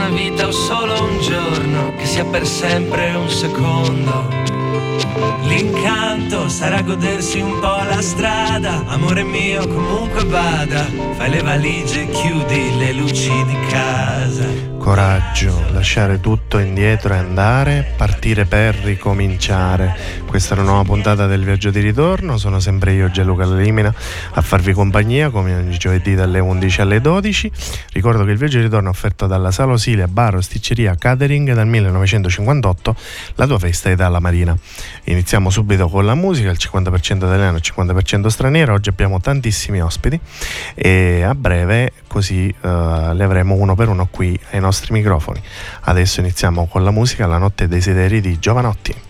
una vita o solo un giorno, che sia per sempre un secondo. L'incanto sarà godersi un po' la strada, amore mio comunque vada, fai le valigie e chiudi le luci di casa coraggio, lasciare tutto indietro e andare, partire per ricominciare. Questa è una nuova puntata del viaggio di ritorno, sono sempre io Gianluca Limina a farvi compagnia come ogni giovedì dalle 11 alle 12. Ricordo che il viaggio di ritorno è offerto dalla Sala Osilia Bar Osticceria Catering dal 1958, la tua festa è dalla Marina. Iniziamo subito con la musica, il 50% italiano e il 50% straniero, oggi abbiamo tantissimi ospiti e a breve così uh, le avremo uno per uno qui ai nostri nostri microfoni. Adesso iniziamo con la musica La notte desideri di Giovanotti.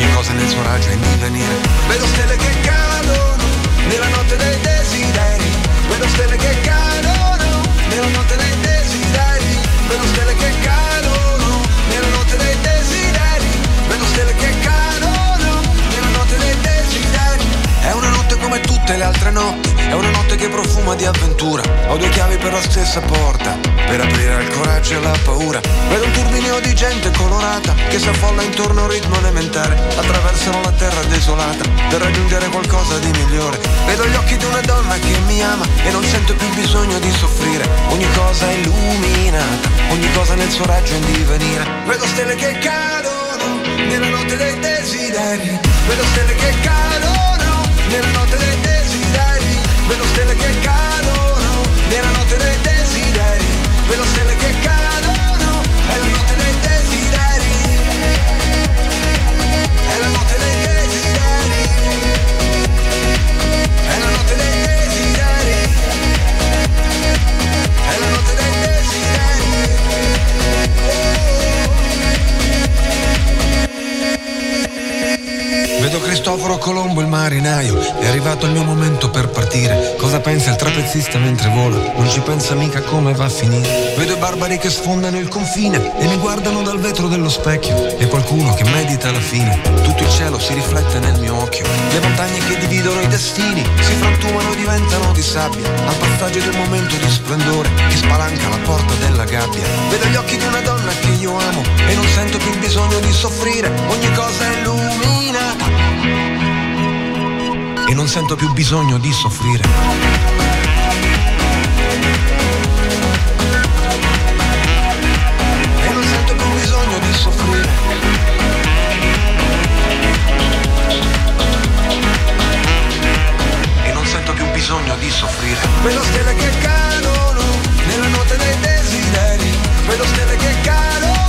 ogni cosa nel suo raggio in divenire. Vedo stelle che cadono nella notte dei desideri, vedo stelle che cadono nella notte dei desideri, vedo stelle che cadono nella notte dei desideri, vedo stelle che cadono nella notte dei desideri. È una notte come tutte le altre notti, è una notte che profuma di avventura. Ho due chiavi per la stessa porta, per aprire al coraggio e alla paura. Vedo un turbinio di gente colorata che si affolla intorno a un ritmo elementare. Attraversano la terra desolata per raggiungere qualcosa di migliore. Vedo gli occhi di una donna che mi ama e non sento più bisogno di soffrire. Ogni cosa è illuminata, ogni cosa nel suo raggio in divenire. Vedo stelle che cadono nella notte dei desideri. Vedo stelle che cadono nella notte dei desideri. Vedo stelle che cadono nella notte dei desideri. Vedo stelle che Vedo Cristoforo Colombo il marinaio, è arrivato il mio momento per partire. Cosa pensa il trapezzista mentre vola? Non ci pensa mica come va a finire. Vedo i barbari che sfondano il confine e mi guardano dal vetro dello specchio. E qualcuno che medita la fine. Tutto il cielo si riflette nel mio occhio. Le montagne che dividono i destini si frantumano e diventano di sabbia. Al passaggio del momento di splendore che spalanca la porta della gabbia. Vedo gli occhi di una donna che io amo e non sento più bisogno di soffrire. Ogni cosa è illuminata e non sento più bisogno di soffrire. Vedo stelle che cadono nella notte dei desideri. Vedo stelle che cadono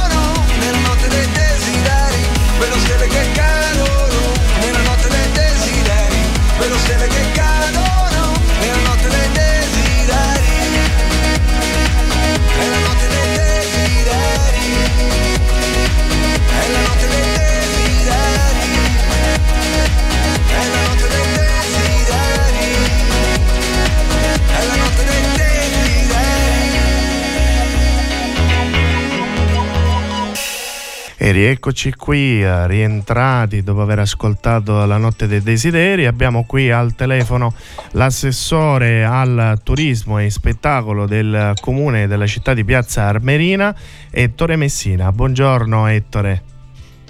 E rieccoci qui, eh, rientrati dopo aver ascoltato la notte dei desideri. Abbiamo qui al telefono l'assessore al turismo e spettacolo del comune della città di Piazza Armerina, Ettore Messina. Buongiorno Ettore.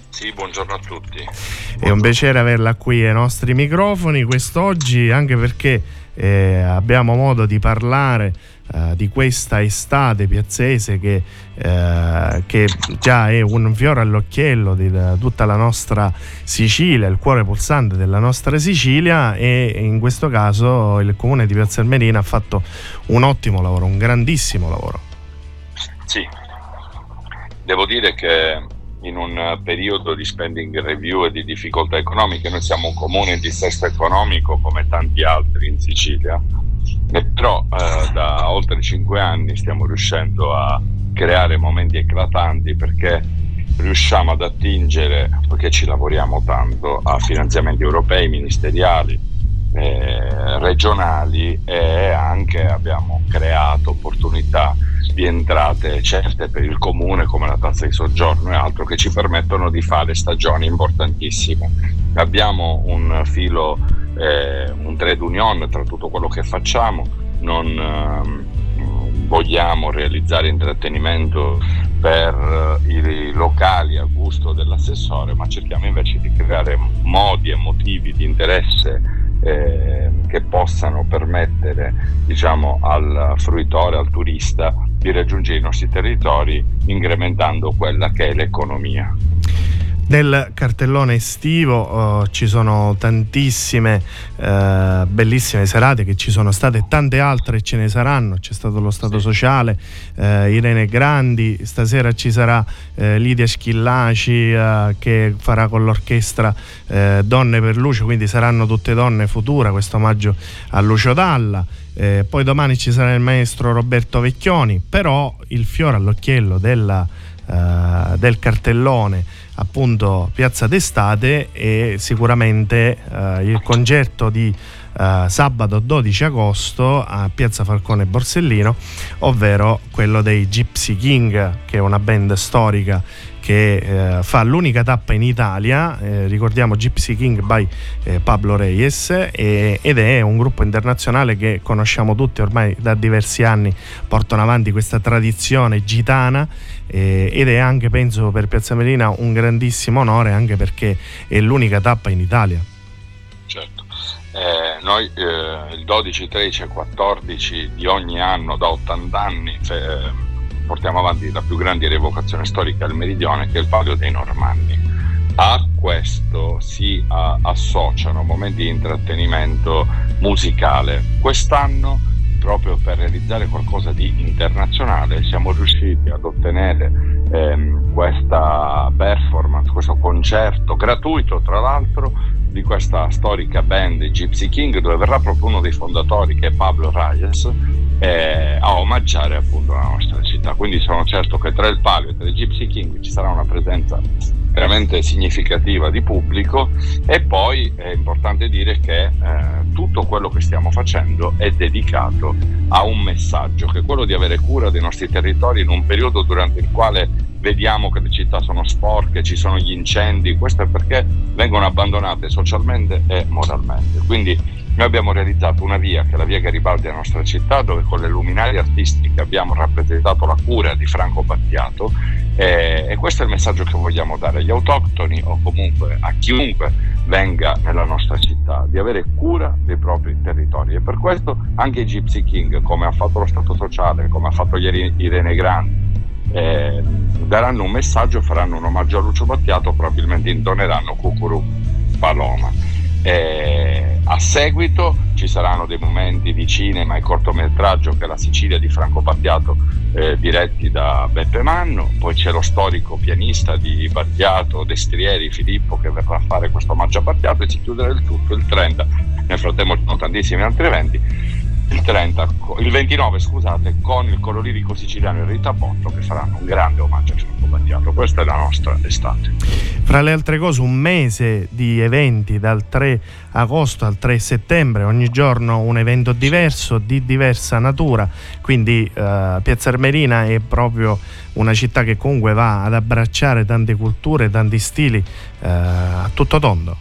Sì, buongiorno a tutti. È un piacere averla qui ai nostri microfoni quest'oggi, anche perché eh, abbiamo modo di parlare eh, di questa estate piazzese che, eh, che, già è un fiore all'occhiello di tutta la nostra Sicilia, il cuore pulsante della nostra Sicilia e in questo caso il comune di Piazza Armerina ha fatto un ottimo lavoro, un grandissimo lavoro. Sì, devo dire che in un periodo di spending review e di difficoltà economiche. Noi siamo un comune in dissesto economico come tanti altri in Sicilia, però eh, da oltre cinque anni stiamo riuscendo a creare momenti eclatanti perché riusciamo ad attingere, perché ci lavoriamo tanto, a finanziamenti europei, ministeriali, eh, regionali e anche abbiamo creato opportunità di entrate certe per il comune come la tassa di soggiorno e altro che ci permettono di fare stagioni importantissime. Abbiamo un filo, eh, un trade union tra tutto quello che facciamo, non eh, vogliamo realizzare intrattenimento per eh, i locali a gusto dell'assessore, ma cerchiamo invece di creare modi e motivi di interesse eh, che possano permettere diciamo, al fruitore, al turista di raggiungere i nostri territori incrementando quella che è l'economia. Nel cartellone estivo uh, ci sono tantissime uh, bellissime serate che ci sono state, tante altre ce ne saranno, c'è stato lo Stato Sociale, uh, Irene Grandi, stasera ci sarà Lidia Schillaci che farà con l'orchestra Donne per Luce, quindi saranno tutte donne futura, questo omaggio a Lucio Dalla. Eh, poi domani ci sarà il maestro Roberto Vecchioni, però il fiore all'occhiello della, uh, del cartellone appunto Piazza d'Estate e sicuramente uh, il concerto di Uh, sabato 12 agosto a Piazza Falcone Borsellino, ovvero quello dei Gypsy King, che è una band storica che eh, fa l'unica tappa in Italia, eh, ricordiamo Gypsy King by eh, Pablo Reyes, e, ed è un gruppo internazionale che conosciamo tutti ormai da diversi anni, portano avanti questa tradizione gitana ed è anche, penso, per Piazza Melina un grandissimo onore anche perché è l'unica tappa in Italia. Certo. Eh, noi eh, il 12, 13 e 14 di ogni anno da 80 anni eh, portiamo avanti la più grande rievocazione storica del meridione che è il Palio dei Normanni. A questo si a, associano momenti di intrattenimento musicale. Quest'anno, proprio per realizzare qualcosa di internazionale, siamo riusciti ad ottenere ehm, questa performance, questo concerto gratuito, tra l'altro, di questa storica band Gypsy King, dove verrà proprio uno dei fondatori, che è Pablo Reyes, eh, a omaggiare appunto la nostra città. Quindi sono certo che tra il Palio e tra i Gypsy King ci sarà una presenza veramente significativa di pubblico e poi è importante dire che eh, tutto quello che stiamo facendo è dedicato a un messaggio che è quello di avere cura dei nostri territori in un periodo durante il quale vediamo che le città sono sporche, ci sono gli incendi, questo è perché vengono abbandonate socialmente e moralmente. Quindi noi abbiamo realizzato una via che è la via Garibaldi della nostra città, dove con le luminarie artistiche abbiamo rappresentato la cura di Franco Battiato eh, e questo è il messaggio che vogliamo dare agli autoctoni o comunque a chiunque venga nella nostra città, di avere cura dei propri territori. E per questo anche i Gypsy King, come ha fatto lo Stato Sociale, come ha fatto ieri Irene Grandi, eh, daranno un messaggio, faranno un omaggio a Lucio Battiato, probabilmente intoneranno Cucuru Paloma. Eh, a seguito ci saranno dei momenti di cinema e cortometraggio è la Sicilia di Franco Battiato eh, diretti da Beppe Manno, poi c'è lo storico pianista di Battiato, Destrieri, Filippo che verrà a fare questo omaggio a Battiato e si chiuderà il tutto il 30, nel frattempo ci sono tantissimi altri eventi il 30, il 29 scusate, con il coloririco siciliano e Rita Botto che faranno un grande omaggio a Franco Battiato. Questa è la nostra estate. Fra le altre cose, un mese di eventi dal 3 agosto al 3 settembre, ogni giorno un evento diverso, di diversa natura. Quindi eh, Piazza Armerina è proprio una città che comunque va ad abbracciare tante culture, tanti stili eh, a tutto tondo.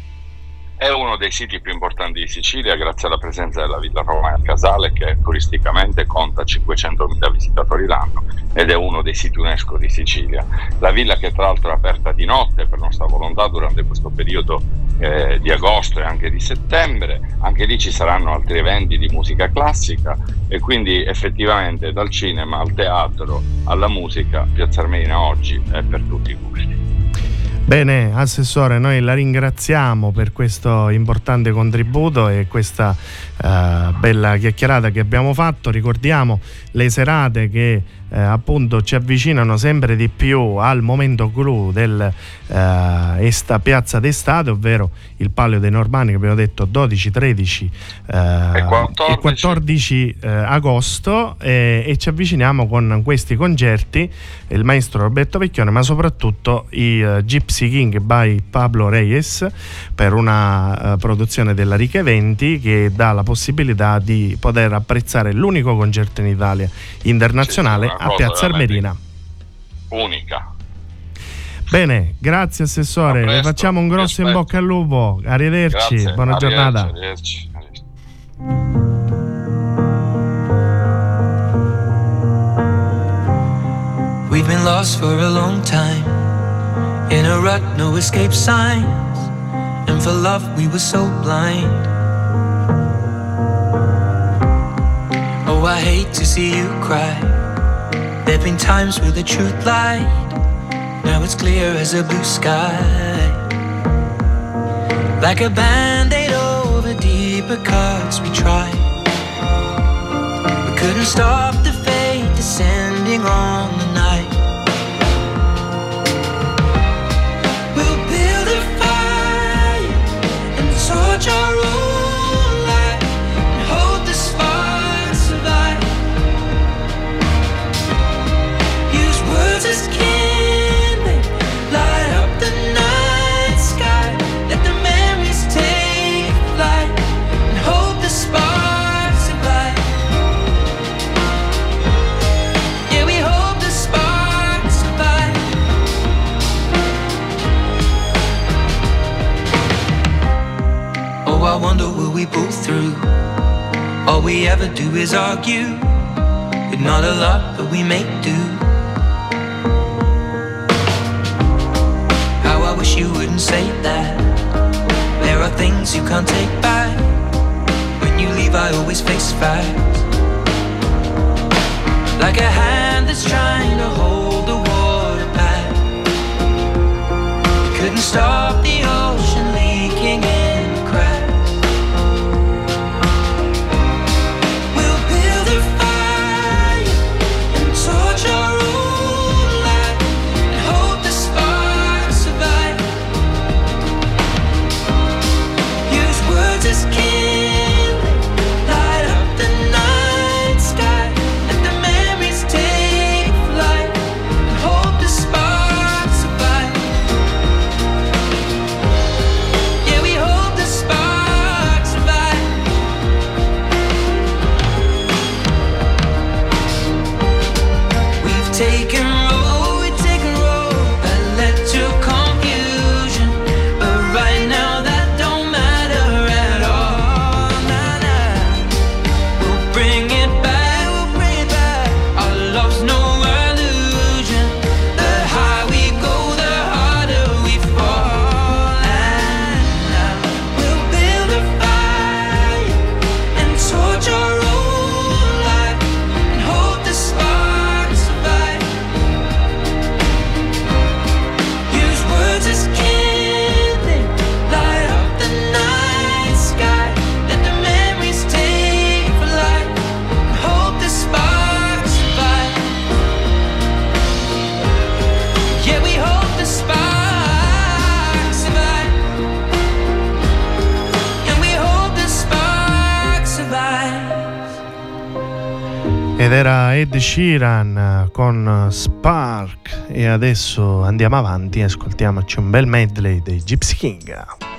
È uno dei siti più importanti di Sicilia grazie alla presenza della Villa Romana Casale che turisticamente conta 500.000 visitatori l'anno ed è uno dei siti UNESCO di Sicilia. La villa che tra l'altro è aperta di notte per nostra volontà durante questo periodo eh, di agosto e anche di settembre, anche lì ci saranno altri eventi di musica classica e quindi effettivamente dal cinema al teatro alla musica Piazza Armenia oggi è per tutti i gusti. Bene, Assessore, noi la ringraziamo per questo importante contributo e questa uh, bella chiacchierata che abbiamo fatto. Ricordiamo le serate che eh, appunto ci avvicinano sempre di più al momento clou del eh, esta, Piazza d'Estate, ovvero il Palio dei Normanni che abbiamo detto 12, 13 eh, e 14, e 14 eh, agosto e ci avviciniamo con questi concerti, il maestro Roberto Vecchione, ma soprattutto i uh, Gypsy King by Pablo Reyes per una uh, produzione della Rica Eventi che dà la possibilità di poter apprezzare l'unico concerto in Italia internazionale a Piazza Armerina. Unica. Bene, grazie Assessore, le facciamo un grosso in bocca al lupo, arrivederci, grazie. buona arrivederci, giornata. Arrivederci. We've been lost for a long time In a rut, no escape signs And for love we were so blind Oh, I hate to see you cry There've been times where the truth lied now it's clear as a blue sky. Like a band aid over deeper cuts, we tried. We couldn't stop the fate descending on the Sheeran con Spark e adesso andiamo avanti e ascoltiamoci un bel medley dei Gypsy King.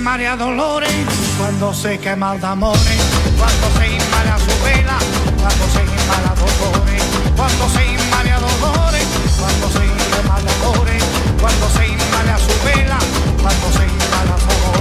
Marea dolores, cuando se quema el d'amore, cuando se inmala su vela, cuando se inmala dolores, cuando se inmala dolores, cuando se el dolores, cuando se inmala su vela, cuando se inmala dolores.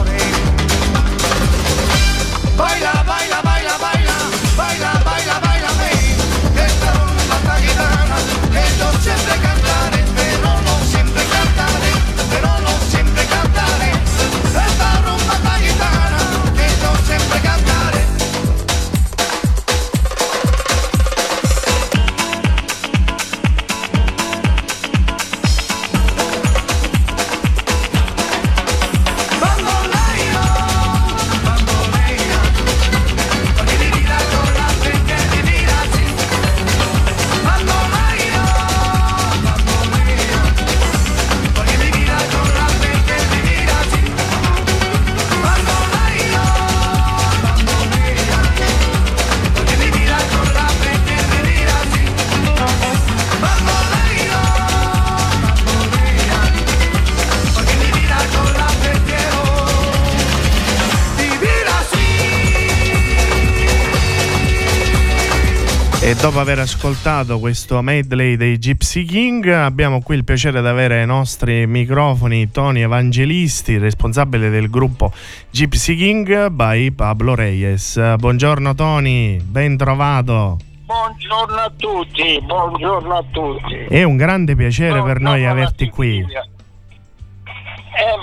Dopo aver ascoltato questo medley dei Gypsy King, abbiamo qui il piacere di avere ai nostri microfoni Tony Evangelisti, responsabile del gruppo Gypsy King by Pablo Reyes. Buongiorno Tony, ben trovato. Buongiorno a tutti, buongiorno a tutti. È un grande piacere per noi Buongiorno averti qui. Eh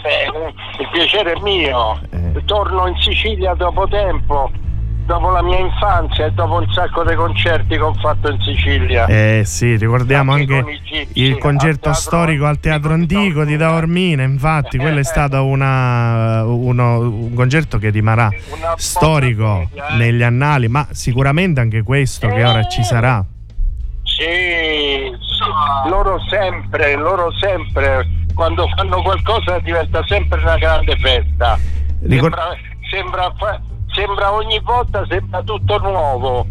beh, il piacere è mio. Eh. Torno in Sicilia dopo tempo, dopo la mia infanzia e dopo un sacco di concerti che ho fatto in Sicilia. Eh sì, ricordiamo Anche anche con i Gypsy, il al concerto teatro storico al Teatro Antico di Taormina, infatti, quello è stato una- uno- un concerto che rimarrà Una storico eh. negli annali, ma sicuramente anche questo che ora ci sarà. Sì, sì, loro sempre, loro sempre, quando fanno qualcosa diventa sempre una grande festa. Ricor- Sembra, sembra, fa- sembra ogni volta sembra tutto nuovo,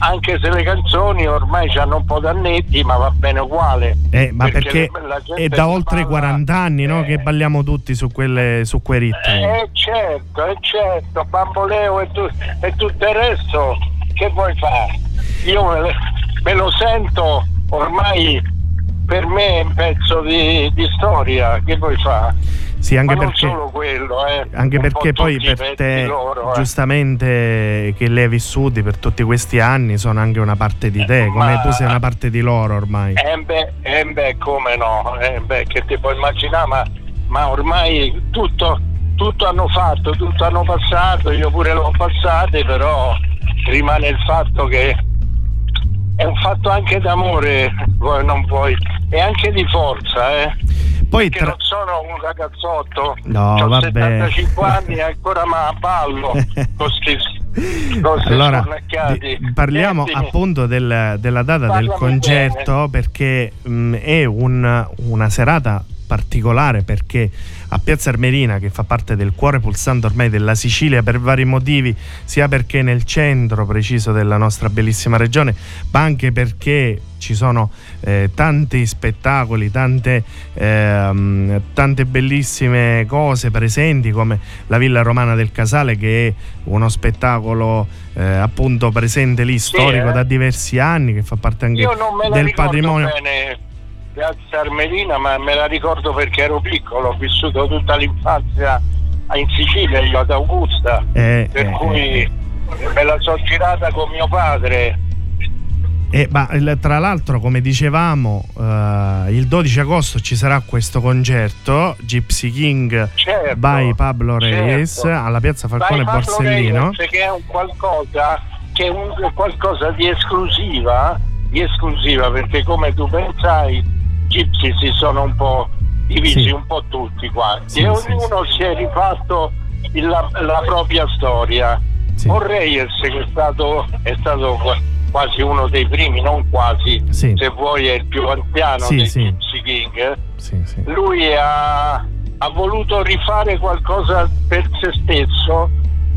anche se le canzoni ormai hanno un po' d'annetti, ma va bene uguale. Eh, ma perché gente è da oltre parla- 40 anni no, eh, che balliamo tutti su, quelle, su quei ritmi. Eh certo, eh certo, bamboleo e, tu- e tutto il resto, che vuoi fare? Io me, me lo sento ormai per me è un pezzo di, di storia, che vuoi fare? Sì, anche Ma non perché, solo quello, eh. anche perché po' poi per te, loro, eh. giustamente, che li hai vissuti per tutti questi anni, sono anche una parte di te, come Ma- tu sei una parte di loro ormai. Eh beh, eh beh, come no? Eh beh, che ti puoi immaginare, ma, ma ormai tutto, tutto hanno fatto, tutto hanno passato, io pure l'ho passato, però rimane il fatto che è un fatto anche d'amore, vuoi non vuoi, e anche di forza, eh. Poi tra- non sono un ragazzotto, No, ho vabbè. 75 anni e ancora ma ballo con Allora, parliamo Sentimi. appunto del- della data del concerto perché mh, è un- una serata particolare perché a Piazza Armerina che fa parte del cuore pulsante ormai della Sicilia per vari motivi sia perché nel centro preciso della nostra bellissima regione ma anche perché ci sono eh, tanti spettacoli tante, ehm, tante bellissime cose presenti come la Villa Romana del Casale che è uno spettacolo eh, appunto presente lì storico eh. da diversi anni che fa parte anche del patrimonio bene Piazza Armerina, ma me la ricordo perché ero piccolo, ho vissuto tutta l'infanzia in Sicilia, io ad Augusta, Eh, per eh, cui eh, me la so girata con mio padre. Eh, ma tra l'altro, come dicevamo, eh, il 12 agosto ci sarà questo concerto Gypsy King Certo, by Pablo Reyes certo. alla piazza Falcone Borsellino. Reyes, che è un qualcosa che è un qualcosa di esclusiva, di esclusiva perché come tu pensai Gypsy si sono un po' divisi Sì. un po' tutti quanti Sì, e sì, ognuno si è rifatto la, la propria storia. Sì. Reyes che è stato, è stato qua- quasi uno dei primi, non quasi, Sì. se vuoi è il più anziano Sì, dei sì. Gypsy King Sì, sì. lui ha, ha voluto rifare qualcosa per se stesso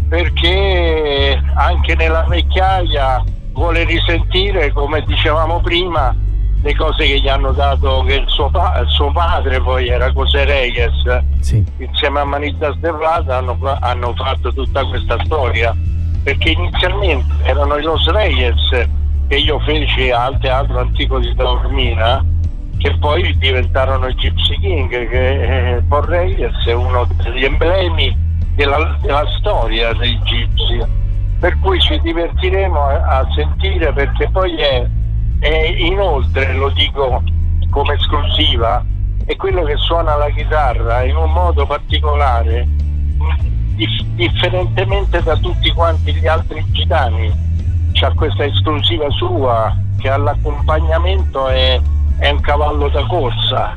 perché anche nella vecchiaia vuole risentire, come dicevamo prima, le cose che gli hanno dato, che il suo, pa- il suo padre poi era José Reyes, Sì. insieme a Manita Sterrata hanno, hanno fatto tutta questa storia, perché inizialmente erano i Los Reyes che io feci al Teatro Antico di Taormina, che poi diventarono i Gypsy King, che eh, Paul Reyes è uno degli emblemi della, della storia dei Gypsy. Per cui ci divertiremo a, a sentire perché poi è, è inoltre, lo dico come esclusiva, è quello che suona la chitarra in un modo particolare, dif- differentemente da tutti quanti gli altri gitani. C'ha questa esclusiva sua che all'accompagnamento è, è un cavallo da corsa.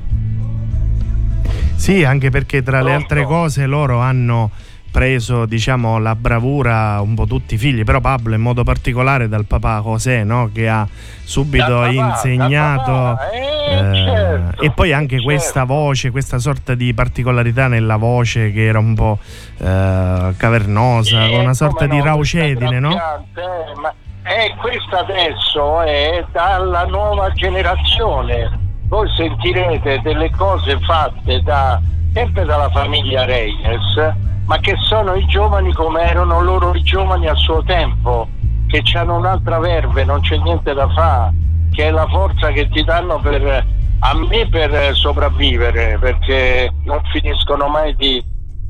Sì, anche perché tra le Pronto? altre cose loro hanno preso, diciamo, la bravura un po' tutti i figli, però Pablo in modo particolare dal papà José, no? Che ha subito papà, insegnato eh, eh, certo, e poi anche certo. questa voce, questa sorta di particolarità nella voce che era un po' eh, cavernosa, Eh, con una sorta come di no, raucedine, no? eh, ma eh, questa adesso è dalla nuova generazione. Voi sentirete delle cose fatte da, sempre dalla famiglia Reyes, ma che sono i giovani come erano loro i giovani a suo tempo, che hanno un'altra verve, non c'è niente da fare, che è la forza che ti danno per, a me per sopravvivere, perché non finiscono mai di,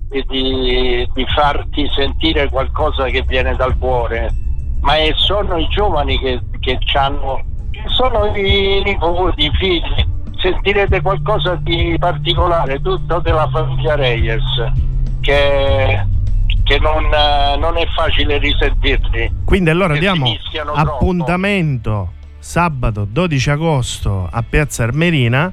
di- di, farti sentire qualcosa che viene dal cuore, ma è- sono i giovani che, che c'hanno, che sono i nipoti, i figli. Sentirete qualcosa di particolare, tutto della famiglia Reyes, che, che non, eh, non è facile risentirli. Quindi allora diamo mischiano troppo. appuntamento sabato 12 agosto a Piazza Armerina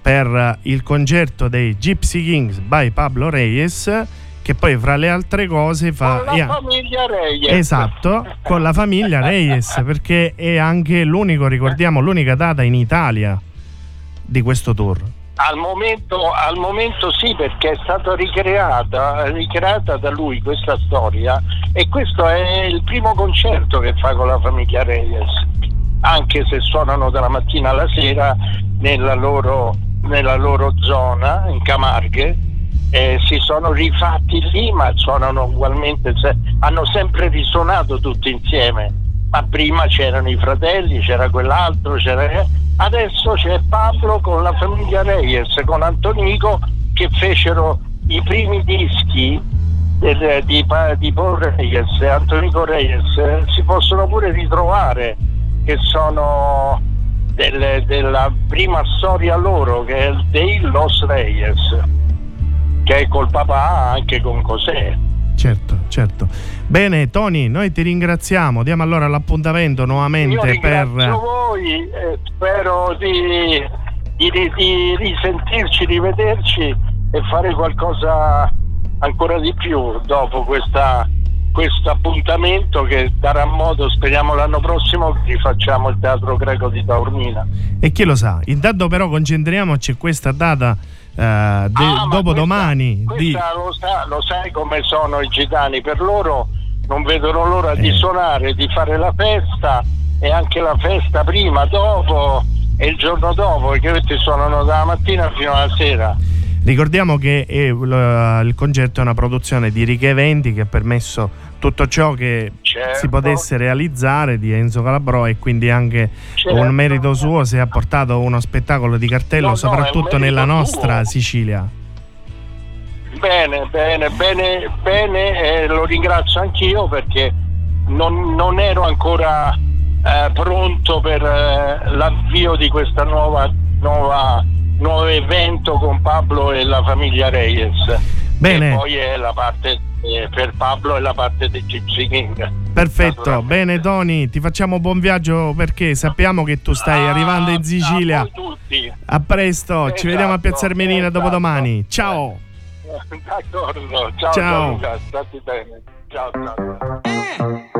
per eh, il concerto dei Gypsy Kings by Pablo Reyes che poi fra le altre cose fa... Con la famiglia Reyes. Esatto, con la famiglia Reyes perché è anche l'unico, ricordiamo, l'unica data in Italia di questo tour. Al momento, al momento sì, perché è stata ricreata, ricreata da lui questa storia e questo è il primo concerto che fa con la famiglia Reyes, anche se suonano dalla mattina alla sera nella loro, nella loro zona, in Camarghe, eh, si sono rifatti lì ma suonano ugualmente, hanno sempre risuonato tutti insieme, ma prima c'erano i fratelli, c'era quell'altro, c'era... adesso c'è Pablo con la famiglia Reyes, con Antonico che fecero i primi dischi del- di, di Paul Reyes Antonico Reyes, eh, si possono pure ritrovare, che sono del- della prima storia loro, che è dei Los Reyes, che è col papà anche con Cos'è. Certo, certo. Bene, Tony, noi ti ringraziamo. Diamo allora l'appuntamento nuovamente per. voi e spero di, di, di- di risentirci, rivederci e fare qualcosa ancora di più dopo questa- questo appuntamento che darà modo, speriamo l'anno prossimo, che rifacciamo il Teatro Greco di Taormina. E chi lo sa? Intanto, però, concentriamoci questa data eh, Ah, ma dopo questa- domani. di- lo, sa- lo sai come sono i gitani, per loro non vedono l'ora di Eh. suonare, di fare la festa e anche la festa prima, dopo e il giorno dopo, perché questi suonano dalla mattina fino alla sera. Ricordiamo che è, il, il concerto è una produzione di Riga Eventi che ha permesso tutto ciò che Certo. si potesse realizzare di Enzo Calabro e quindi anche Certo. un merito suo se ha portato uno spettacolo di cartello No, no, soprattutto un nella nostra suo. Sicilia. Bene, bene, bene, bene, eh, lo ringrazio anch'io perché non, non ero ancora eh, pronto per eh, l'avvio di questa nuova, nuova, nuovo evento con Pablo e la famiglia Reyes. Bene. E poi è la parte eh, per Pablo e la parte di Gypsy King. Perfetto, bene Tony, ti facciamo buon viaggio perché sappiamo che tu stai Ah, arrivando in a Sicilia. voi tutti. A presto, ci Esatto, vediamo a Piazza Armerina esatto. dopodomani. Ciao! D'accordo, ciao, Ciao. Gianluca, stati bene. Ciao, ciao. ciao.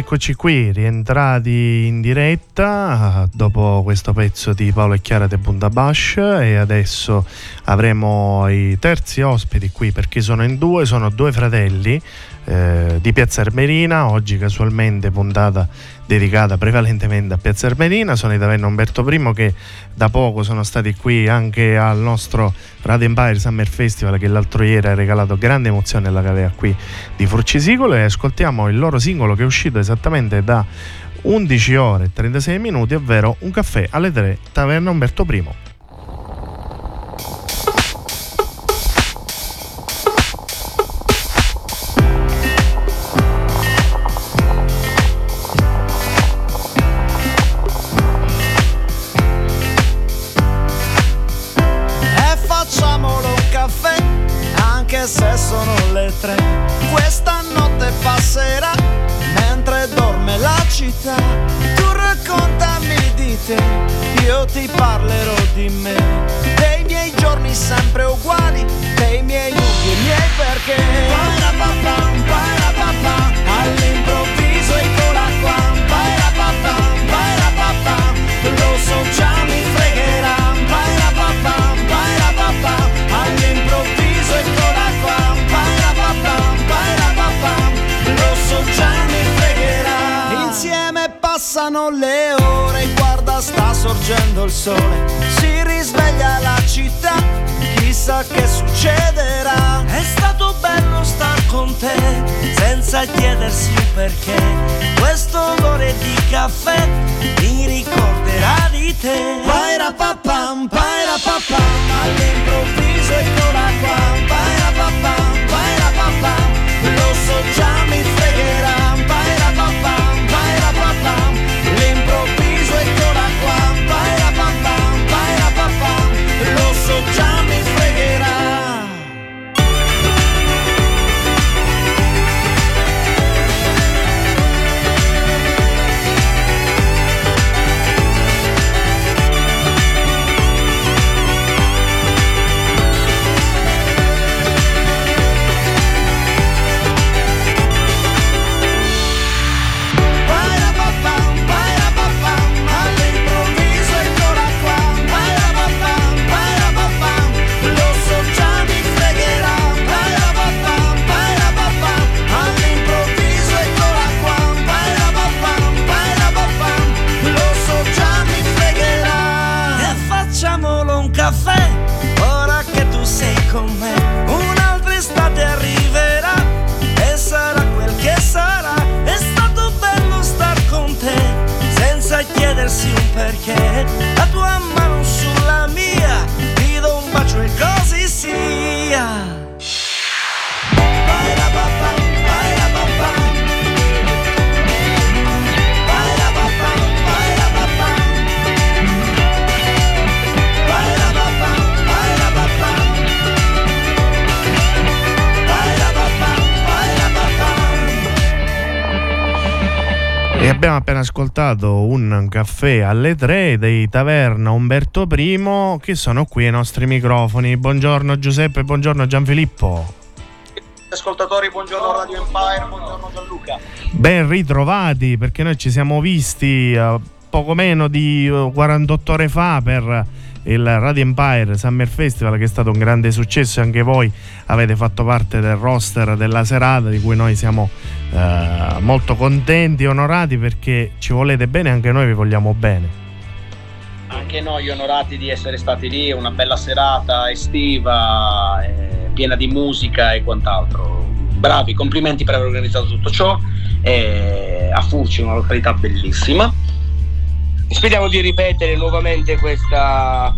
Eccoci qui, rientrati in diretta dopo questo pezzo di Paolo e Chiara de Bundabash e adesso avremo i terzi ospiti qui perché sono in due, sono due fratelli eh, di Piazza Armerina, oggi casualmente puntata dedicata prevalentemente a Piazza Armerina, sono i Taverna Umberto I che da poco sono stati qui anche al nostro Radio Empire Summer Festival che l'altro ieri ha regalato grande emozione alla cavea qui di Furcisicolo e ascoltiamo il loro singolo che è uscito esattamente da 11 ore e 36 minuti, ovvero Un caffè alle 3, Taverna Umberto I. tre. Questa notte passerà, mentre dorme la città. Tu raccontami di te, io ti parlerò di me. Sorgendo il sole. Si risveglia la città, chissà che succederà. È stato bello star con te, senza chiedersi perché. Questo odore di caffè mi ricorderà di te. Paira papam, paira papam, all'improvviso eccola qua. Paira papam, paira papam, lo so già appena ascoltato un caffè alle tre dei Taverna Umberto I che sono qui ai nostri microfoni. Buongiorno Giuseppe, buongiorno Gianfilippo. Ascoltatori, buongiorno Radio Empire, buongiorno Gianluca. Ben ritrovati perché noi ci siamo visti eh, poco meno di eh, 48 ore fa per il Radio Empire Summer Festival che è stato un grande successo e anche voi avete fatto parte del roster della serata di cui noi siamo eh, molto contenti e onorati perché ci volete bene anche noi vi vogliamo bene. Anche noi onorati di essere stati lì, una bella serata estiva, eh, piena di musica e quant'altro. Bravi, complimenti per aver organizzato tutto ciò. Eh, a Furci, una località bellissima. Speriamo di ripetere nuovamente questa,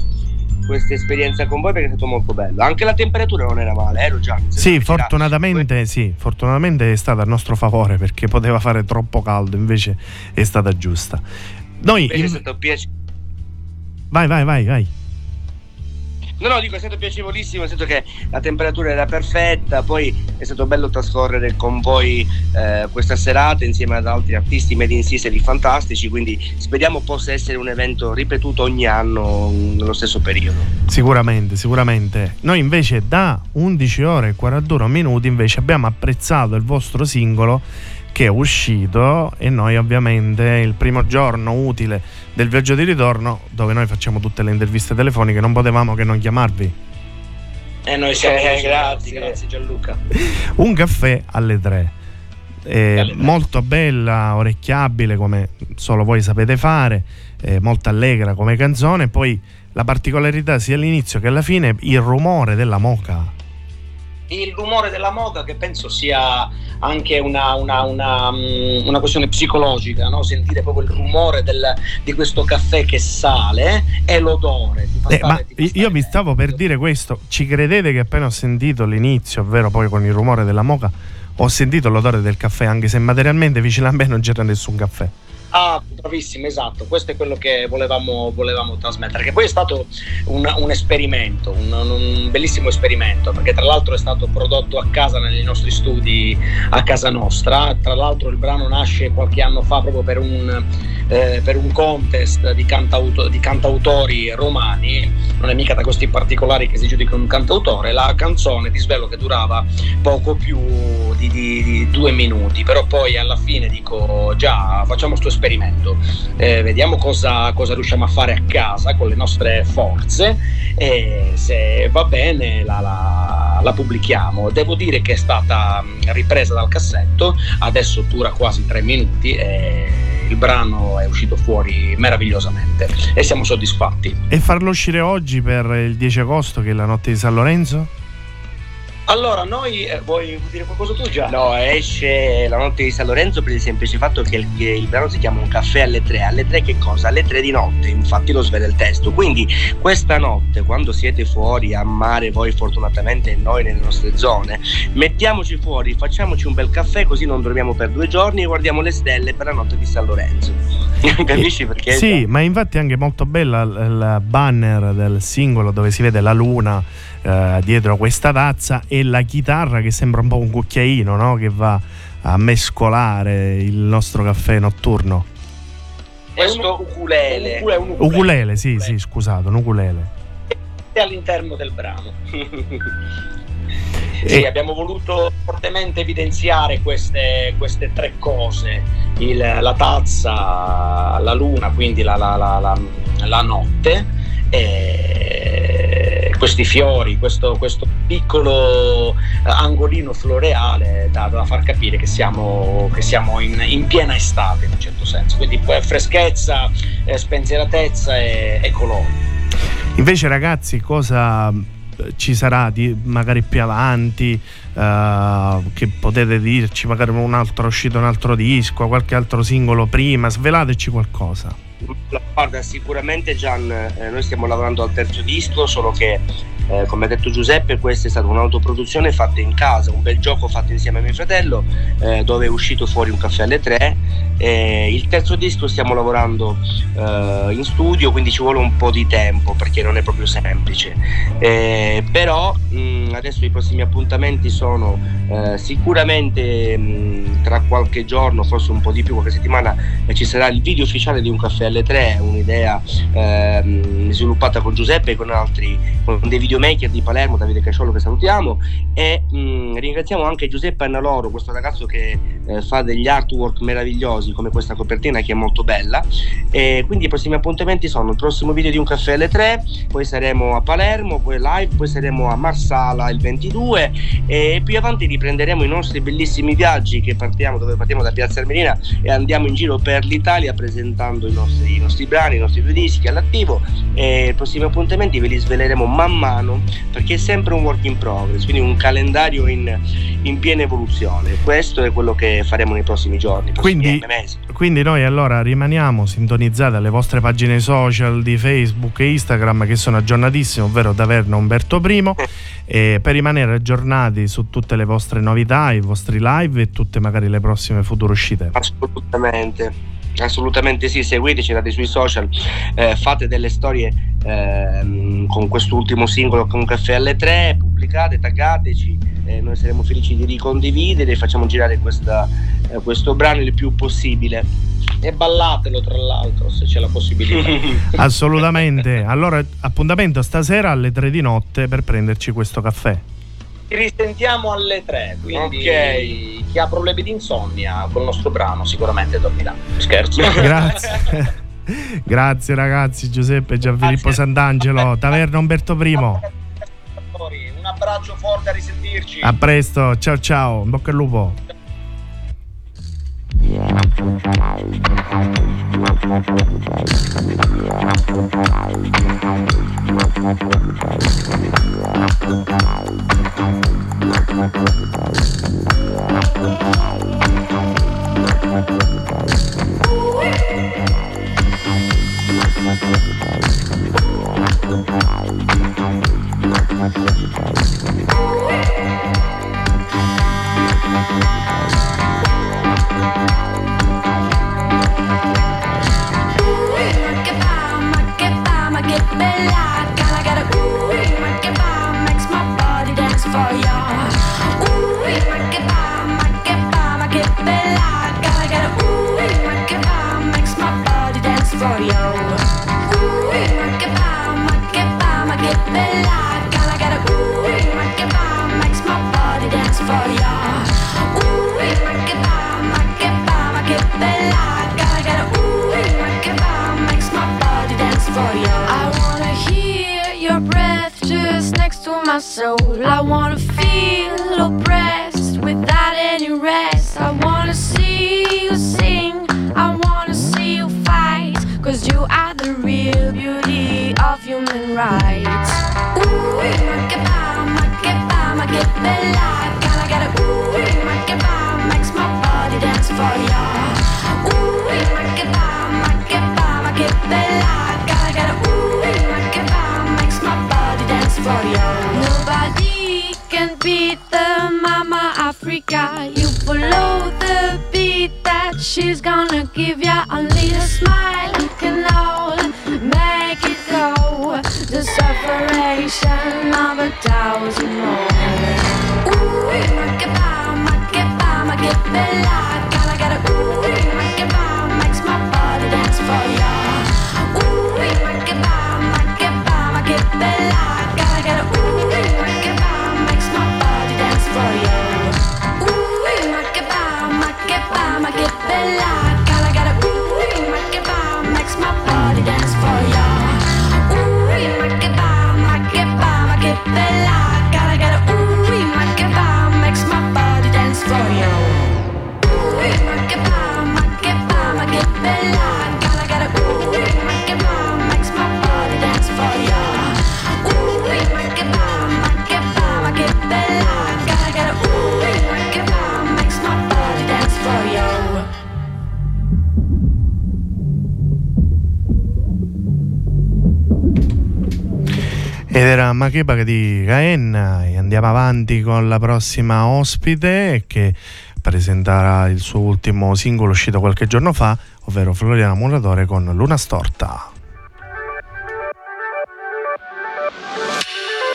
questa esperienza con voi perché è stato molto bello. Anche la temperatura non era male, ero già. Sì, fortunatamente, sì, fortunatamente è stata a nostro favore perché poteva fare troppo caldo, invece è stata giusta. Noi Invece è in- stato piacevole. Vai, vai, vai, vai. No, no, dico, è stato piacevolissimo, nel senso che la temperatura era perfetta, poi è stato bello trascorrere con voi eh, questa serata insieme ad altri artisti made in Sicily fantastici, quindi speriamo possa essere un evento ripetuto ogni anno nello stesso periodo. Sicuramente, sicuramente. Noi invece da 11 ore e 41 minuti invece abbiamo apprezzato il vostro singolo che è uscito e noi ovviamente il primo giorno utile del viaggio di ritorno dove noi facciamo tutte le interviste telefoniche non potevamo che non chiamarvi. E noi siamo Eh, grazie, grazie. grazie Gianluca. Un caffè alle tre. Eh, molto bella, orecchiabile come solo voi sapete fare, eh, molto allegra come canzone. Poi la particolarità sia all'inizio che alla fine il rumore della moca. Il rumore della moca che penso sia anche una, una- una, mm, una questione psicologica, no? sentire proprio il rumore del- di questo caffè che sale e l'odore. Eh, ma io vi stavo per dire questo, ci credete che appena ho sentito l'inizio, ovvero poi con il rumore della moca, ho sentito l'odore del caffè, anche se materialmente vicino a me non c'era nessun caffè. Ah, bravissimo, esatto, questo è quello che volevamo, volevamo trasmettere, che poi è stato un, un esperimento, un, un bellissimo esperimento, perché tra l'altro è stato prodotto a casa nei nostri studi a casa nostra, tra l'altro il brano nasce qualche anno fa proprio per un, eh, per un contest di, cantauto- di cantautori romani, non è mica da questi particolari che si giudica un cantautore, la canzone ti svelo che durava poco più di, di- di due minuti, però poi alla fine dico già facciamo questo esperimento, eh, vediamo cosa, cosa riusciamo a fare a casa con le nostre forze e se va bene la, la- la pubblichiamo. Devo dire che è stata mh, ripresa dal cassetto, adesso dura quasi tre minuti e il brano è uscito fuori meravigliosamente e siamo soddisfatti. E farlo uscire oggi per il 10 agosto, che è la notte di San Lorenzo? Allora, noi eh, vuoi dire qualcosa tu già? No, esce la notte di San Lorenzo per il semplice fatto che il, che il brano si chiama Un caffè alle tre. Alle tre che cosa? Alle tre di notte, infatti lo svela il testo. Quindi questa notte, quando siete fuori a mare, voi fortunatamente e noi nelle nostre zone, mettiamoci fuori, facciamoci un bel caffè così non dormiamo per due giorni e guardiamo le stelle per la notte di San Lorenzo. Capisci perché? Sì, ma infatti è anche molto bella il il banner del singolo dove si vede la luna eh, dietro questa tazza e la chitarra che sembra un po' un cucchiaino, no? Che va a mescolare il nostro caffè notturno. Questo ukulele. Un ukulele. Ukulele, sì, sì, scusate, un ukulele. è all'interno del brano. E- Sì, abbiamo voluto fortemente evidenziare queste, queste tre cose, Il- la tazza, la luna, quindi la, la- la- la- la notte, e questi fiori, questo, questo piccolo eh, angolino floreale da, da far capire che siamo, che siamo in, in piena estate in un certo senso, quindi eh, freschezza, eh, spensieratezza e, e colori. Invece ragazzi, cosa eh, ci sarà di magari più avanti? Eh, che potete dirci? Magari un'altra uscita un altro disco qualche altro singolo prima? Svelateci qualcosa Guarda, sicuramente Gian, eh, noi stiamo lavorando al terzo disco, solo che eh, come ha detto Giuseppe, questa è stata un'autoproduzione fatta in casa, un bel gioco fatto insieme a mio fratello, eh, dove è uscito fuori un caffè alle tre. il terzo disco stiamo lavorando eh, in studio, quindi ci vuole un po' di tempo perché non è proprio semplice. Eh, però mh, adesso i prossimi appuntamenti sono eh, sicuramente mh, tra qualche giorno, forse un po' di più, qualche settimana, ci sarà il video ufficiale di un caffè alle tre, un'idea ehm, sviluppata con Giuseppe e con altri, con dei video videomaker di Palermo, Davide Casciolo che salutiamo. E mh, mm, ringraziamo anche Giuseppe Annaloro, questo ragazzo che eh, fa degli artwork meravigliosi come questa copertina che è molto bella e quindi i prossimi appuntamenti sono il prossimo video di un caffè alle 3, poi saremo a Palermo, poi live, poi saremo a Marsala il 22 e più avanti riprenderemo i nostri bellissimi viaggi che partiamo dove partiamo da Piazza Armerina e andiamo in giro per l'Italia presentando i nostri, i nostri brani, i nostri due dischi all'attivo e i prossimi appuntamenti ve li sveleremo man mano perché è sempre un work in progress, quindi un calendario in, in piena evoluzione. Questo è quello che faremo nei prossimi giorni, prossimi quindi, mesi. Quindi noi allora rimaniamo sintonizzati alle vostre pagine social di Facebook e Instagram che sono aggiornatissime, ovvero Taverna Umberto I, eh. per rimanere aggiornati su tutte le vostre novità, i vostri live e tutte magari le prossime future uscite. Assolutamente. Assolutamente sì, seguiteci, andate sui social, eh, fate delle storie eh, con quest'ultimo singolo con Caffè alle 3, pubblicate, taggateci, eh, noi saremo felici di ricondividere e facciamo girare questa, eh, questo brano il più possibile. E ballatelo tra l'altro se c'è la possibilità. Assolutamente. Allora appuntamento stasera alle 3 di notte per prenderci questo caffè ci risentiamo alle 3, quindi okay. chi ha problemi di insonnia col nostro brano sicuramente dormirà. Scherzo. Grazie. Grazie ragazzi, Giuseppe Gianfilippo Grazie. Sant'Angelo, Taverna Umberto I abbraccio forte, a risentirci. A presto, ciao ciao, in bocca al lupo. Ciao. Makeba di Gaenna e andiamo avanti con la prossima ospite che presenterà il suo ultimo singolo uscito qualche giorno fa, ovvero Floriana Muratore con Luna Storta.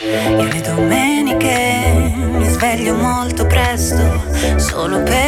Io le domeniche mi sveglio molto presto, solo per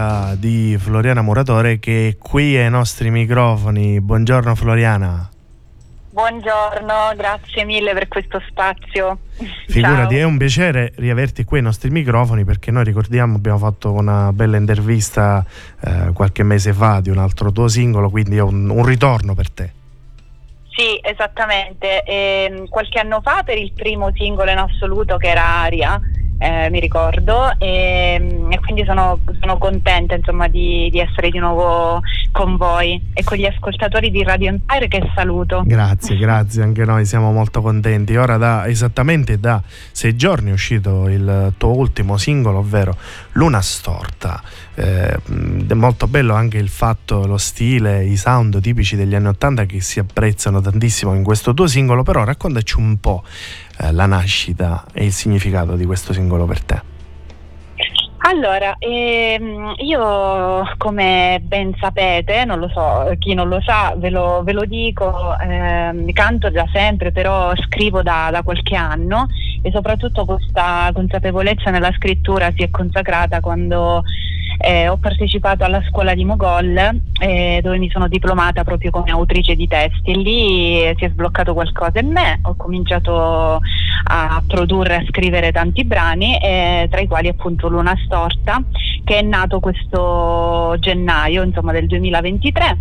Storta di Floriana Muratore che è qui ai nostri microfoni. Buongiorno Floriana. Buongiorno, grazie mille per questo spazio. Figurati, Ciao. è un piacere riaverti qui ai nostri microfoni perché noi ricordiamo abbiamo fatto una bella intervista eh, qualche mese fa di un altro tuo singolo, quindi è un, un ritorno per te. Sì, esattamente. Ehm, qualche anno fa per il primo singolo in assoluto che era Aria, eh, mi ricordo, e, e quindi sono, sono contenta insomma di, di essere di nuovo con voi e con gli ascoltatori di Radio Empire che saluto. Grazie, grazie, anche noi siamo molto contenti. Ora da esattamente da sei giorni è uscito il tuo ultimo singolo, ovvero Luna Storta. Eh, è molto bello anche il fatto, lo stile, i sound tipici degli anni Ottanta che si apprezzano tantissimo in questo tuo singolo, però raccontaci un po' eh, la nascita e il significato di questo singolo per te. Allora, ehm, io come ben sapete, non lo so, chi non lo sa ve lo, ve lo dico, ehm, canto da sempre, però scrivo da, da qualche anno e soprattutto questa consapevolezza nella scrittura si è consacrata quando eh, ho partecipato alla scuola di Mogol eh, dove mi sono diplomata proprio come autrice di testi e lì si è sbloccato qualcosa in me, ho cominciato a produrre, a scrivere tanti brani, eh, tra i quali appunto Luna Storta, che è nato questo gennaio insomma, del 2023.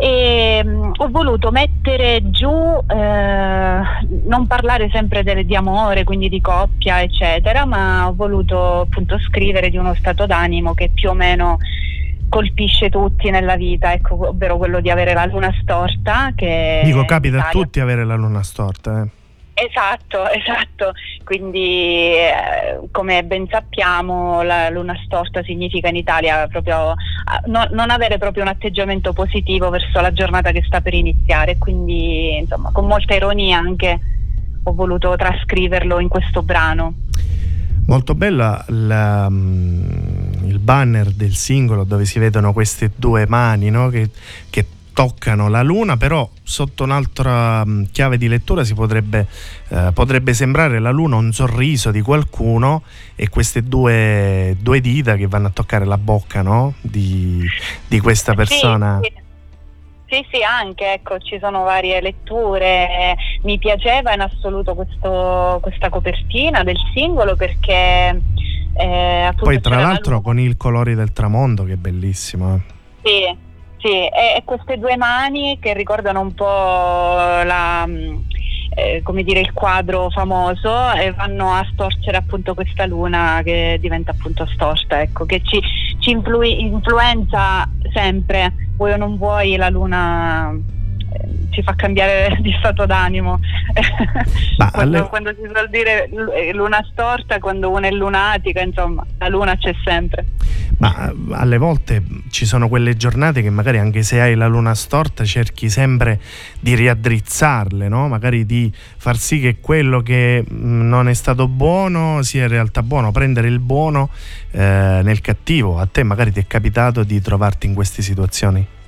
E mh, ho voluto mettere giù, eh, non parlare sempre del- di amore, quindi di coppia, eccetera, ma ho voluto appunto scrivere di uno stato d'animo che più o meno colpisce tutti nella vita, ecco, ovvero quello di avere la luna storta. Che Dico, capita a tutti avere la luna storta. Eh. Esatto, esatto. Quindi, eh, come ben sappiamo, la luna storta significa in Italia proprio eh, no- non avere proprio un atteggiamento positivo verso la giornata che sta per iniziare. Quindi, insomma, con molta ironia anche ho voluto trascriverlo in questo brano. Molto bella la, mm, il banner del singolo dove si vedono queste due mani no? che, che toccano la luna, però sotto un'altra mh, chiave di lettura si potrebbe, eh, potrebbe sembrare la luna un sorriso di qualcuno e queste due, due dita che vanno a toccare la bocca no? di, di questa persona. Sì, sì. Sì, sì, anche, ecco, ci sono varie letture. Mi piaceva in assoluto questo- questa copertina del singolo perché eh, Poi tra la l'altro luna. con il colori del tramonto che è bellissimo. eh. Sì, sì, e, queste due mani che ricordano un po' la, mh, eh, come dire, il quadro famoso e vanno a storcere appunto questa luna che diventa appunto storta, ecco, che ci, ci influi- influenza sempre, vuoi o non vuoi, la luna ci fa cambiare di stato d'animo. Ma quando, alle- quando si suol dire eh, luna storta, quando uno è lunatica, insomma, la luna c'è sempre. Ma eh, alle volte ci sono quelle giornate che magari anche se hai la luna storta cerchi sempre di riaddrizzarle, no? magari di far sì che quello che mh, non è stato buono sia in realtà buono, prendere il buono eh, nel cattivo. A te magari ti è capitato di trovarti in queste situazioni?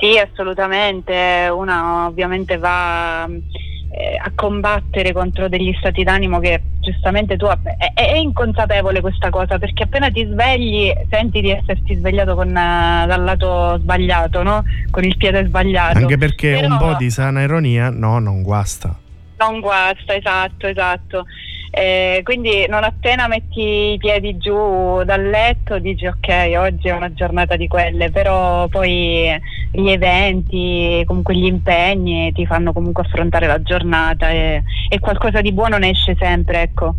Sì, assolutamente. Una ovviamente va eh, a combattere contro degli stati d'animo che giustamente tu è, è inconsapevole questa cosa perché appena ti svegli senti di esserti svegliato con, eh, dal lato sbagliato, no? Con il piede sbagliato. Anche perché Però un po' di sana ironia no, non guasta. Non guasta, esatto, esatto. Eh, quindi non appena metti i piedi giù dal letto dici ok, oggi è una giornata di quelle, però poi gli eventi, comunque gli impegni ti fanno comunque affrontare la giornata e, e qualcosa di buono ne esce sempre, ecco.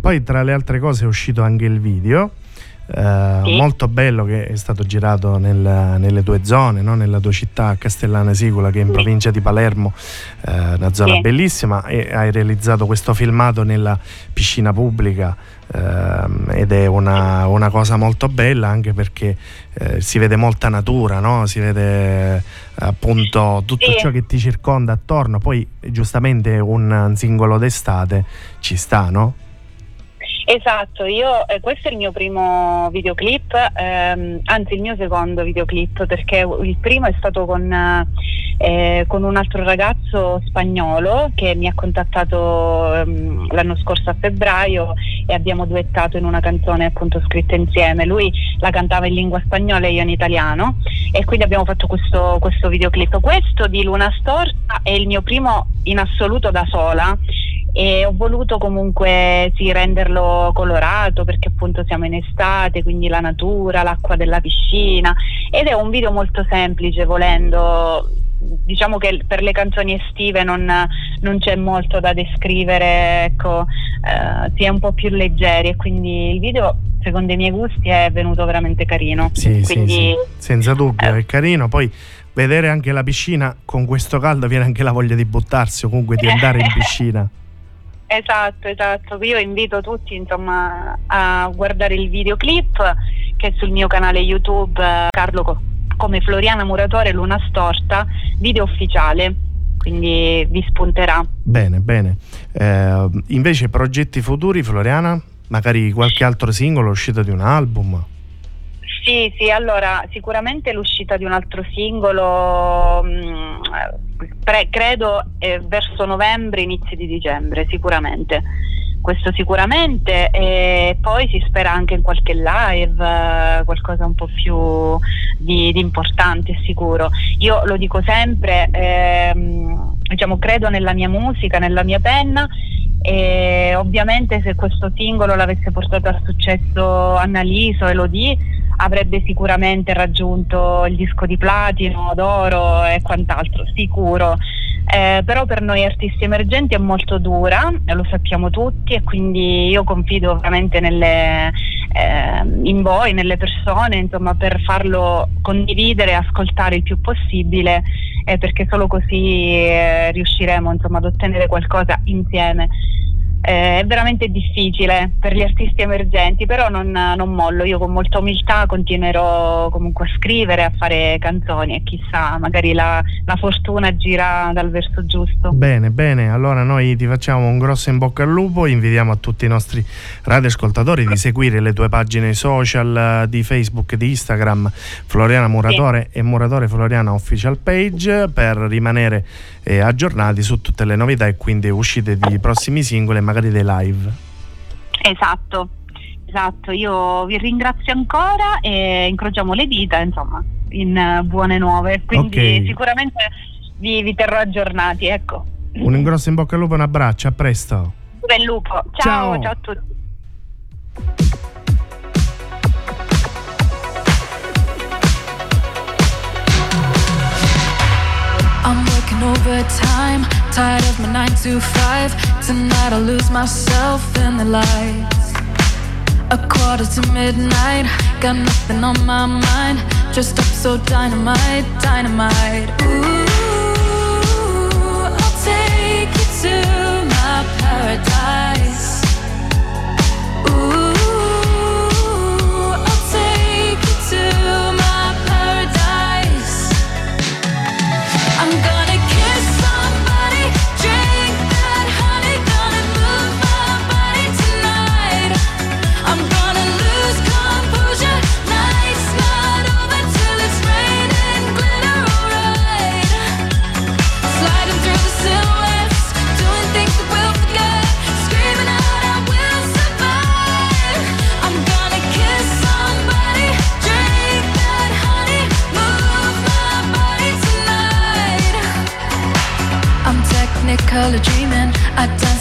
Poi tra le altre cose è uscito anche il video, eh, Sì. molto bello che è stato girato nel- nelle tue zone, no? nella tua città Castellana Sicula che è in Sì. provincia di Palermo, eh, una zona Sì. bellissima e hai realizzato questo filmato nella piscina pubblica ehm, ed è una, una cosa molto bella anche perché eh, si vede molta natura, no? si vede eh, appunto tutto ciò che ti circonda attorno, poi giustamente un singolo d'estate ci sta, no? Esatto, io eh, questo è il mio primo videoclip, ehm, anzi il mio secondo videoclip perché il primo è stato con, eh, con un altro ragazzo spagnolo che mi ha contattato ehm, l'anno scorso a febbraio e abbiamo duettato in una canzone appunto scritta insieme. Lui la cantava in lingua spagnola e io in italiano e quindi abbiamo fatto questo, questo videoclip. Questo di Luna Storta è il mio primo in assoluto da sola e ho voluto comunque sì, renderlo colorato perché appunto siamo in estate, quindi la natura, l'acqua della piscina ed è un video molto semplice volendo. Diciamo che per le canzoni estive non, non c'è molto da descrivere, ecco, eh, si è un po' più leggeri e quindi il video secondo i miei gusti è venuto veramente carino. Sì, sì, quindi sì, senza dubbio, eh. è carino. Poi vedere anche la piscina con questo caldo viene anche la voglia di buttarsi o comunque di andare in piscina. Esatto, esatto. Io invito tutti insomma a guardare il videoclip che è sul mio canale YouTube eh, Carlo Co- come Floriana Muratore Luna Storta, video ufficiale, quindi vi spunterà. Bene, bene. Eh, invece progetti futuri, Floriana? Magari qualche altro singolo uscito di un album? Sì, sì, allora sicuramente l'uscita di un altro singolo, mh, pre- credo eh, verso novembre, inizio di dicembre, sicuramente. Questo sicuramente, e poi si spera anche in qualche live, eh, qualcosa un po' più di, di importante, sicuro. Io lo dico sempre, ehm, diciamo, credo nella mia musica, nella mia penna e ovviamente se questo singolo l'avesse portato al successo Annaliso e Lodi avrebbe sicuramente raggiunto il disco di platino, d'oro e quant'altro, sicuro. Eh, però per noi artisti emergenti è molto dura, lo sappiamo tutti, e quindi io confido veramente nelle, eh, in voi, nelle persone, insomma, per farlo condividere e ascoltare il più possibile, eh, perché solo così eh, riusciremo insomma, ad ottenere qualcosa insieme. Eh, è veramente difficile per gli artisti emergenti, però non, non, mollo, io con molta umiltà continuerò comunque a scrivere, a fare canzoni e chissà, magari la, la fortuna gira dal verso giusto. Bene, bene, allora noi ti facciamo un grosso in bocca al lupo, invitiamo a tutti i nostri radioascoltatori di seguire le tue pagine social di Facebook e di Instagram, Floriana Muratore sì. e Muratore Floriana Official Page, per rimanere eh, aggiornati su tutte le novità e quindi uscite di prossimi singoli e magari dei live. Esatto, esatto, io vi ringrazio ancora e incrociamo le dita, insomma, in buone nuove, quindi okay. sicuramente vi, vi, terrò aggiornati, ecco. Un grosso in bocca al lupo, un abbraccio, a presto. Bel lupo, ciao, ciao, ciao a tutti. Working overtime, tired of my 9 to 5. Tonight I'll lose myself in the lights. A quarter to midnight, got nothing on my mind. Just up so dynamite, dynamite. Ooh,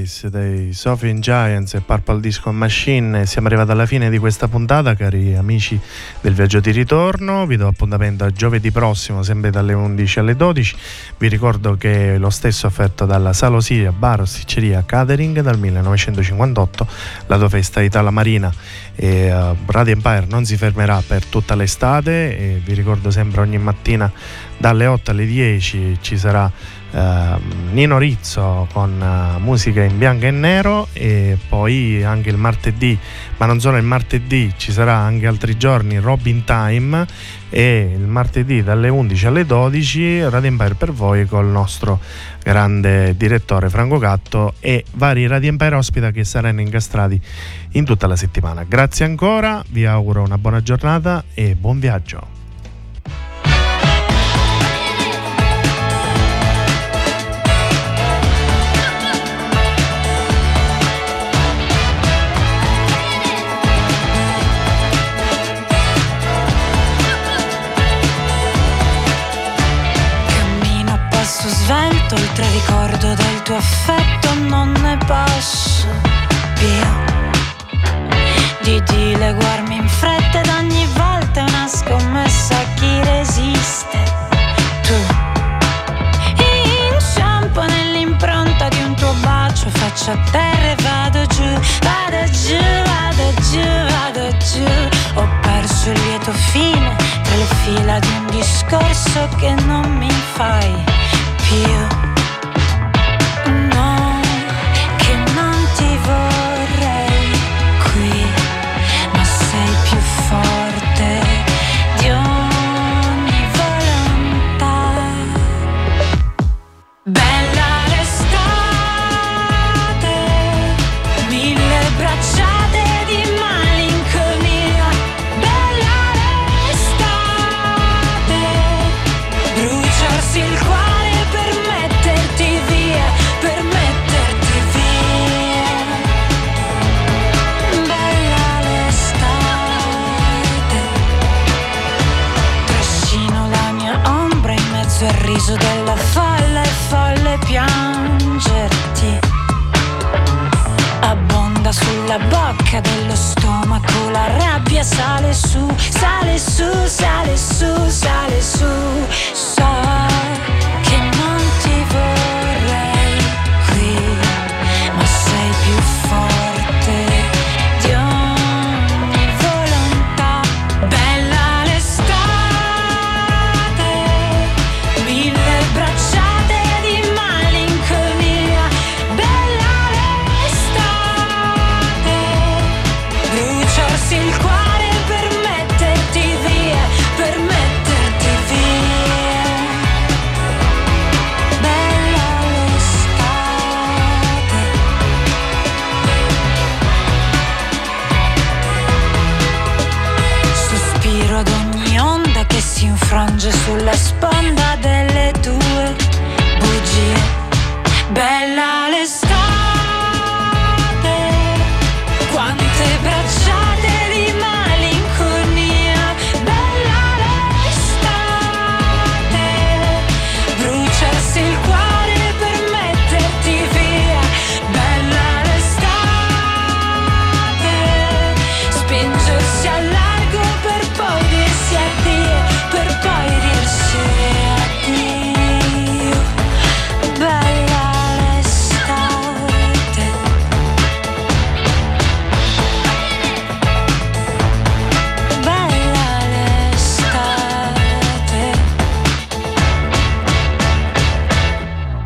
Paradise dei Sophie Giants e Purple Disco Machine. Siamo arrivati alla fine di questa puntata, cari amici del viaggio di ritorno. Vi do appuntamento a giovedì prossimo, sempre dalle 11 alle 12. Vi ricordo che lo stesso offerto dalla Salosiria Bar Sticceria Catering dal 1958, la tua festa Itala Marina e uh, Radio Empire non si fermerà per tutta l'estate e vi ricordo sempre ogni mattina dalle 8 alle 10 ci sarà uh, Nino Rizzo con uh, musica in bianco e nero e poi anche il martedì, ma non solo il martedì, ci sarà anche altri giorni Robin Time e il martedì dalle 11 alle 12 Radio Empire per voi col nostro grande direttore Franco Gatto e vari Radio Empire ospita che saranno incastrati in tutta la settimana. Grazie ancora, vi auguro una buona giornata e buon viaggio. Oltre ricordo del tuo affetto non ne posso più. Di dileguarmi in fretta ed ogni volta è una scommessa a chi resiste. Tu inciampo nell'impronta di un tuo bacio faccio a terra e vado giù vado giù vado giù vado giù. Ho perso il lieto fine tra le fila di un discorso che non mi fai più sale su, sale su, sale su, sale su.